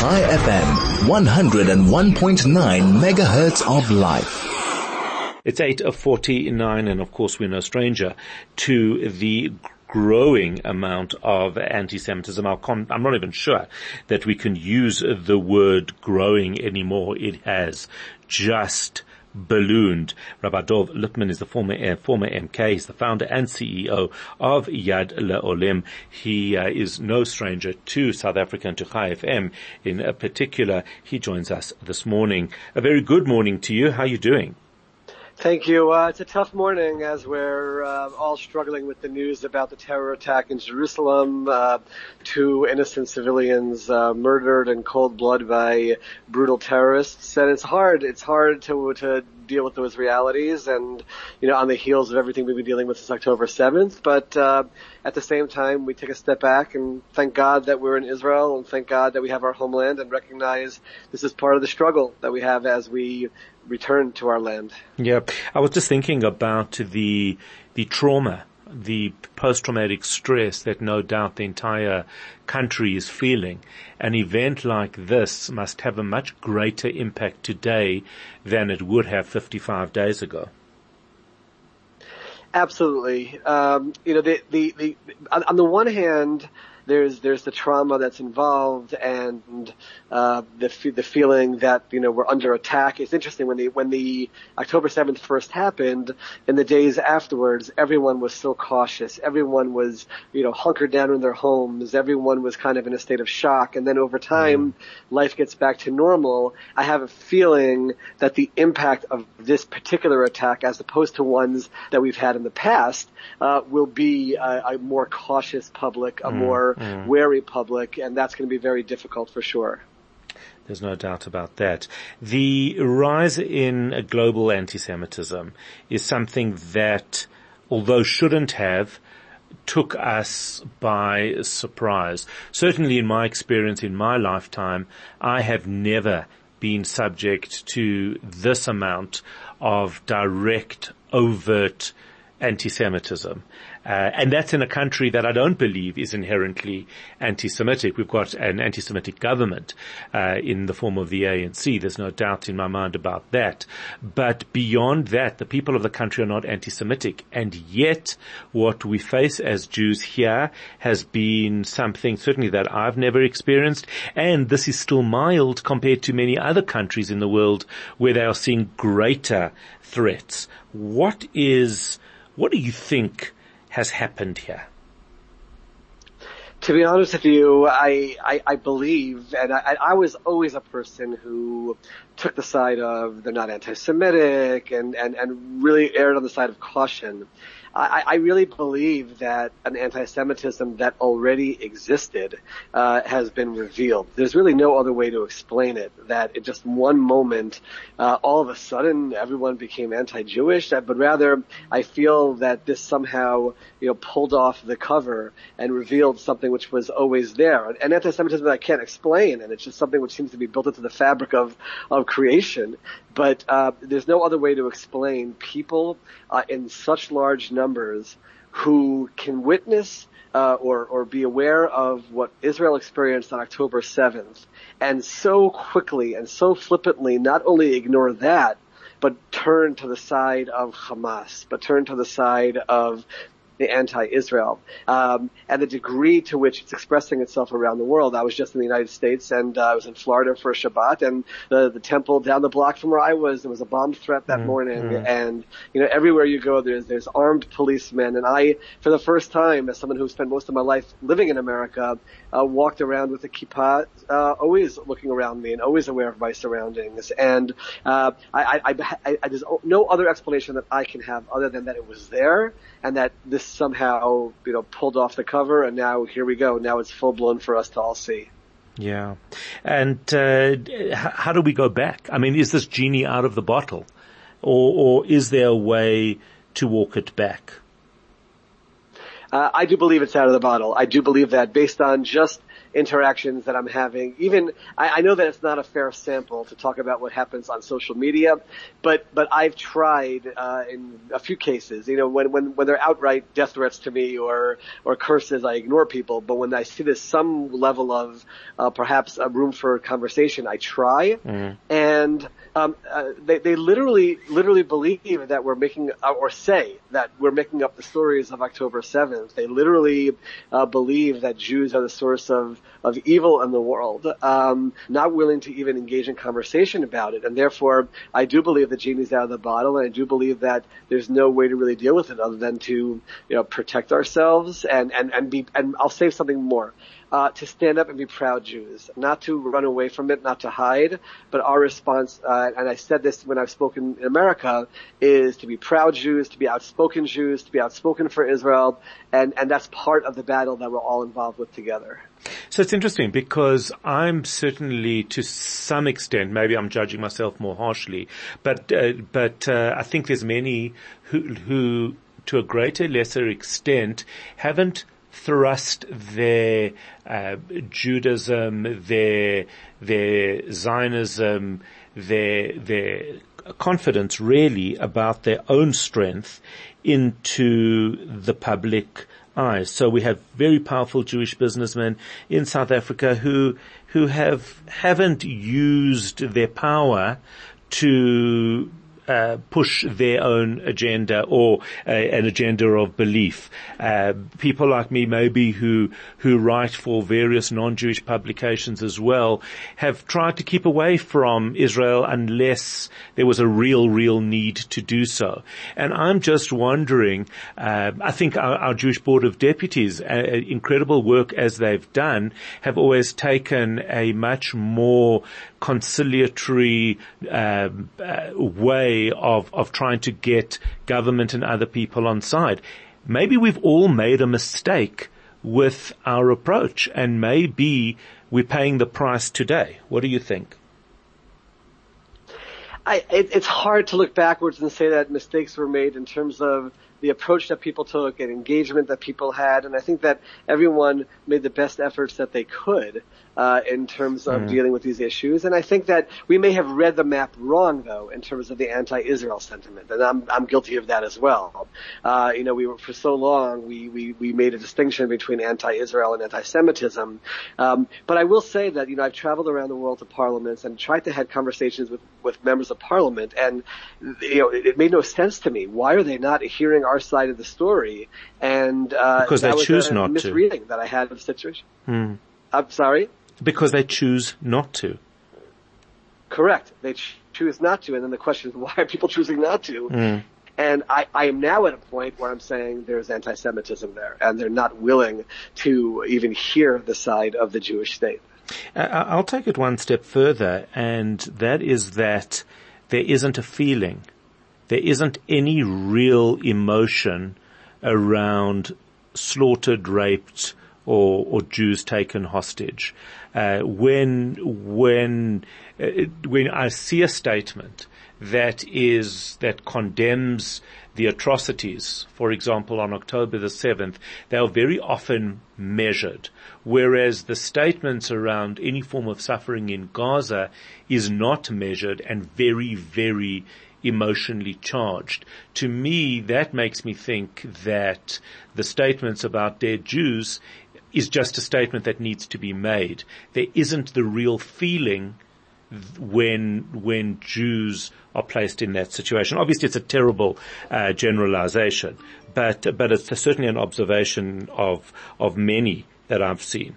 Chai FM, 101.9 megahertz of life. It's 8.49 and of course we're no stranger to the growing amount of anti-Semitism. I'm not even sure that we can use the word growing anymore. It has just ballooned. Rabbi Dov Lipman is the former uh, former MK. He's the founder and CEO of Yad L'olim. He uh, is no stranger to South Africa and to Chai FM in particular. He joins us this morning. A very good morning to you. How are you doing? Thank you. Uh, it's a tough morning as we're uh, all struggling with the news about the terror attack in Jerusalem. Uh, two innocent civilians uh, murdered in cold blood by brutal terrorists, and it's hard. It's hard to to deal with those realities, and you know, on the heels of everything we've been dealing with since October 7th. But uh, at the same time, we take a step back and thank God that we're in Israel, and thank God that we have our homeland, and recognize this is part of the struggle that we have as we return to our land. Yeah, I was just thinking about the the trauma, the post-traumatic stress that no doubt the entire country is feeling. An event like this must have a much greater impact today than it would have 55 days ago. Absolutely. Um, you know, the, the, the, on the one hand, there's there's the trauma that's involved and uh, the the feeling that you know we're under attack. It's interesting when the when the October 7th first happened, in the days afterwards, everyone was so cautious. Everyone was you know hunkered down in their homes. Everyone was kind of in a state of shock. And then over time, mm. life gets back to normal. I have a feeling that the impact of this particular attack, as opposed to ones that we've had in the past, uh, will be a, a, more cautious public, a mm. more mm. wary public, and that's going to be very difficult for sure. There's no doubt about that. The rise in global anti-Semitism is something that, although shouldn't have, took us by surprise. Certainly in my experience in my lifetime, I have never been subject to this amount of direct, overt anti-Semitism. Uh, and that's in a country that I don't believe is inherently anti-Semitic. We've got an anti-Semitic government uh, in the form of the ANC. There's no doubt in my mind about that. But beyond that, the people of the country are not anti-Semitic. And yet, what we face as Jews here has been something certainly that I've never experienced. And this is still mild compared to many other countries in the world where they are seeing greater threats. What is, what do you think has happened here? To be honest with you, I, I, I believe, and I, I was always a person who took the side of they're not anti-Semitic and, and, and really erred on the side of caution. I, I really believe that an anti-Semitism that already existed uh, has been revealed. There's really no other way to explain it. That in just one moment, uh, all of a sudden, everyone became anti-Jewish. But rather, I feel that this somehow, you know, pulled off the cover and revealed something which was always there. An anti-Semitism that I can't explain, and it's just something which seems to be built into the fabric of of creation. But uh, there's no other way to explain people uh, in such large numbers who can witness uh, or, or be aware of what Israel experienced on October 7th and so quickly and so flippantly not only ignore that, but turn to the side of Hamas, but turn to the side of the anti-Israel, um, and the degree to which it's expressing itself around the world. I was just in the United States, and uh, I was in Florida for Shabbat, and the the temple down the block from where I was, there was a bomb threat that mm-hmm. morning, mm. and you know everywhere you go, there's there's armed policemen, and I, for the first time, as someone who spent most of my life living in America, uh, walked around with a kippah, uh, always looking around me and always aware of my surroundings, and uh, I, I, I, I, there's no other explanation that I can have other than that it was there and that this somehow, you know, pulled off the cover and now here we go. Now it's full blown for us to all see. Yeah. And, uh, how do we go back? I mean, is this genie out of the bottle or, or is there a way to walk it back? Uh, I do believe it's out of the bottle. I do believe that based on just interactions that I'm having. Even I, I know that it's not a fair sample to talk about what happens on social media, but but I've tried uh, in a few cases. You know, when when when they're outright death threats to me or or curses, I ignore people. But when I see there's some level of uh, perhaps a room for conversation, I try. Mm. And um, uh, they, they literally, literally believe that we're making, uh, or say that we're making up the stories of October 7th. They literally uh, believe that Jews are the source of, of evil in the world, um, not willing to even engage in conversation about it. And therefore, I do believe the genie's out of the bottle, and I do believe that there's no way to really deal with it other than to, you know, protect ourselves and, and, and be, and I'll say something more uh, to stand up and be proud Jews, not to run away from it, not to hide, but our response, uh, and I said this when I've spoken in America, is to be proud Jews, to be outspoken Jews, to be outspoken for Israel, and, and that's part of the battle that we're all involved with together. So it's interesting because I'm certainly to some extent, maybe I'm judging myself more harshly, but, uh, but, uh, I think there's many who, who to a greater lesser extent haven't thrust their uh, Judaism, their their Zionism, their their confidence really about their own strength into the public eye. So we have very powerful Jewish businessmen in South Africa who who have haven't used their power to uh, push their own agenda or uh, an agenda of belief. Uh, people like me, maybe who who write for various non-Jewish publications as well, have tried to keep away from Israel unless there was a real, real need to do so. And I'm just wondering. Uh, I think our, our, Jewish Board of Deputies, incredible work as they've done, have always taken a much more conciliatory um, uh, way of of trying to get government and other people on side. Maybe we've all made a mistake with our approach, and maybe we're paying the price today. What do you think? I, it, it's hard to look backwards and say that mistakes were made in terms of the approach that people took and engagement that people had. And I think that everyone made the best efforts that they could uh, in terms of mm. dealing with these issues. And I think that we may have read the map wrong, though, in terms of the anti-Israel sentiment, and I'm I'm guilty of that as well. Uh, you know, we were for so long we we we made a distinction between anti-Israel and anti-Semitism. Um, but I will say that you know I've traveled around the world to parliaments and tried to have conversations with with members of parliament, and you know it, it made no sense to me. Why are they not hearing our side of the story? And uh, because they choose not misreading to. Misreading that I had of the situation. Hmm. I'm sorry. Because they choose not to. Correct. They ch- choose not to, and then the question is, why are people choosing not to? Mm. And I, I am now at a point where I'm saying there's anti-Semitism there, and they're not willing to even hear the side of the Jewish state. I'll take it one step further, and that is that there isn't a feeling. There isn't any real emotion around slaughtered, raped, or, or Jews taken hostage. Uh, when when uh, when I see a statement that is that condemns the atrocities, for example, on October the 7th, they are very often measured, whereas the statements around any form of suffering in Gaza is not measured and very, very emotionally charged. To me, that makes me think that the statements about dead Jews is just a statement that needs to be made. There isn't the real feeling when when Jews are placed in that situation. Obviously, it's a terrible uh, generalization, but but it's certainly an observation of of many that I've seen.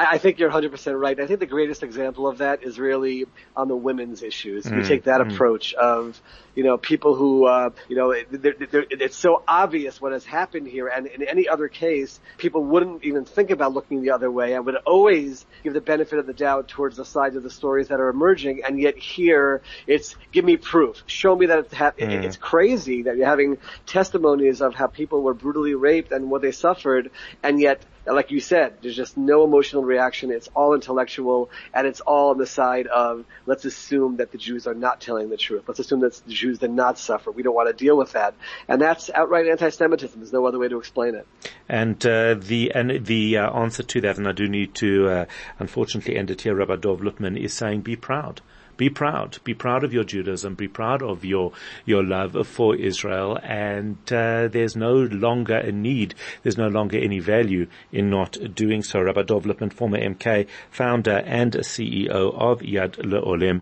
I, I think you're 100% right. I think the greatest example of that is really on the women's issues. Mm, we take that mm. approach of, you know, people who, uh, you know, they're, they're, it's so obvious what has happened here. And in any other case, people wouldn't even think about looking the other way. I would always give the benefit of the doubt towards the sides of the stories that are emerging. And yet here, it's give me proof. Show me that it's happening. Mm. It's crazy that you're having testimonies of how people were brutally raped and what they suffered. And yet like you said, there's just no emotional reaction. It's all intellectual and it's all on the side of let's assume that the Jews are not telling the truth. Let's assume that the Jews did not suffer. We don't want to deal with that. And that's outright anti-Semitism. There's no other way to explain it. And uh, the and the uh, answer to that, and I do need to uh, unfortunately end it here, Rabbi Dov Lipman is saying, be proud. Be proud. Be proud of your Judaism. Be proud of your your love for Israel. And uh, there's no longer a need. There's no longer any value in not doing so. Rabbi Dov Lipman, former MK, founder and CEO of Yad L'olim.